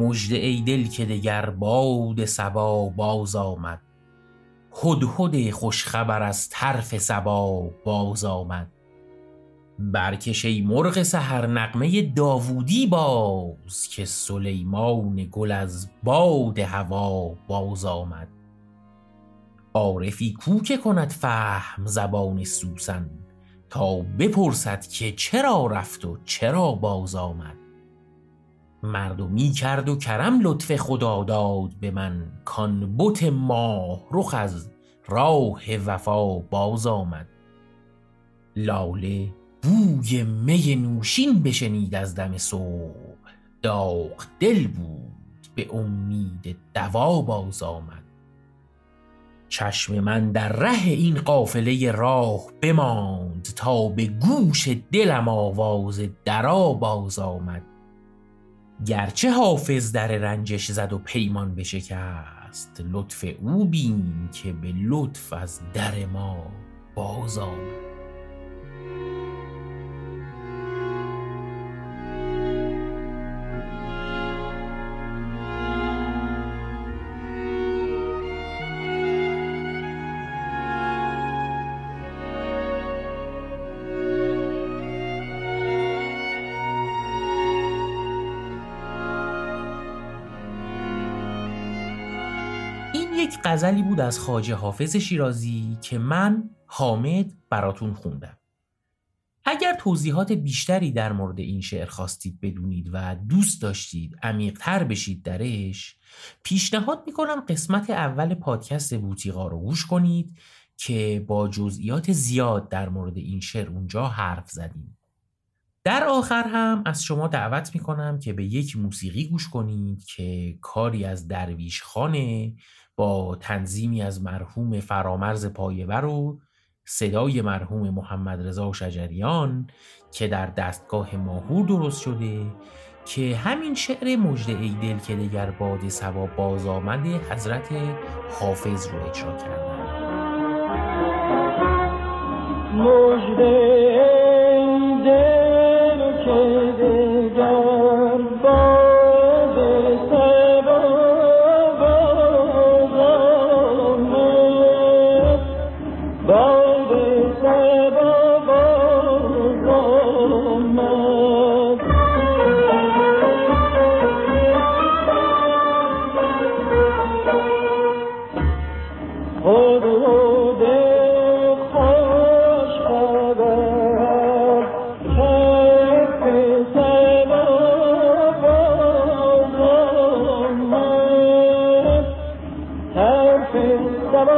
مژده ای دل که دگر باد صبا باز آمد. هدهد خوش خبر از طرف صبا باز آمد. برکش ای مرغ سحر نغمه داوودی باز که سلیمان گل از باد هوا باز آمد. عارفی کو که کند فهم زبان سوسن تا بپرسد که چرا رفت و چرا باز آمد. مردمی کرد و کرم لطف خدا داد به من کان بت ماه رخ از راه وفا باز آمد. لاله بوی می نوشین بشنید از دم صبح. داغ دل بود به امید دوا باز آمد. چشم من در ره این قافله راه بماند تا به گوش دلم آواز درا باز آمد. گرچه حافظ در رنجش زد و پیمان بشکست لطف او بین که به لطف از در ما باز آمد. یک غزلی بود از خواجه حافظ شیرازی که من حامد براتون خوندم. اگر توضیحات بیشتری در مورد این شعر خواستید بدونید و دوست داشتید عمیقتر بشید درش پیشنهاد می‌کنم قسمت اول پادکست بوتیقا رو گوش کنید که با جزئیات زیاد در مورد این شعر اونجا حرف زدیم. در آخر هم از شما دعوت می‌کنم که به یک موسیقی گوش کنید که کاری از درویش خانه با تنظیمی از مرحوم فرامرز پایور و صدای مرحوم محمد رضا شجریان که در دستگاه ماهور درست شده که همین شعر مجده ای دل که دگر باد سبا باز آمده حضرت حافظ رو اجرا کردن Well,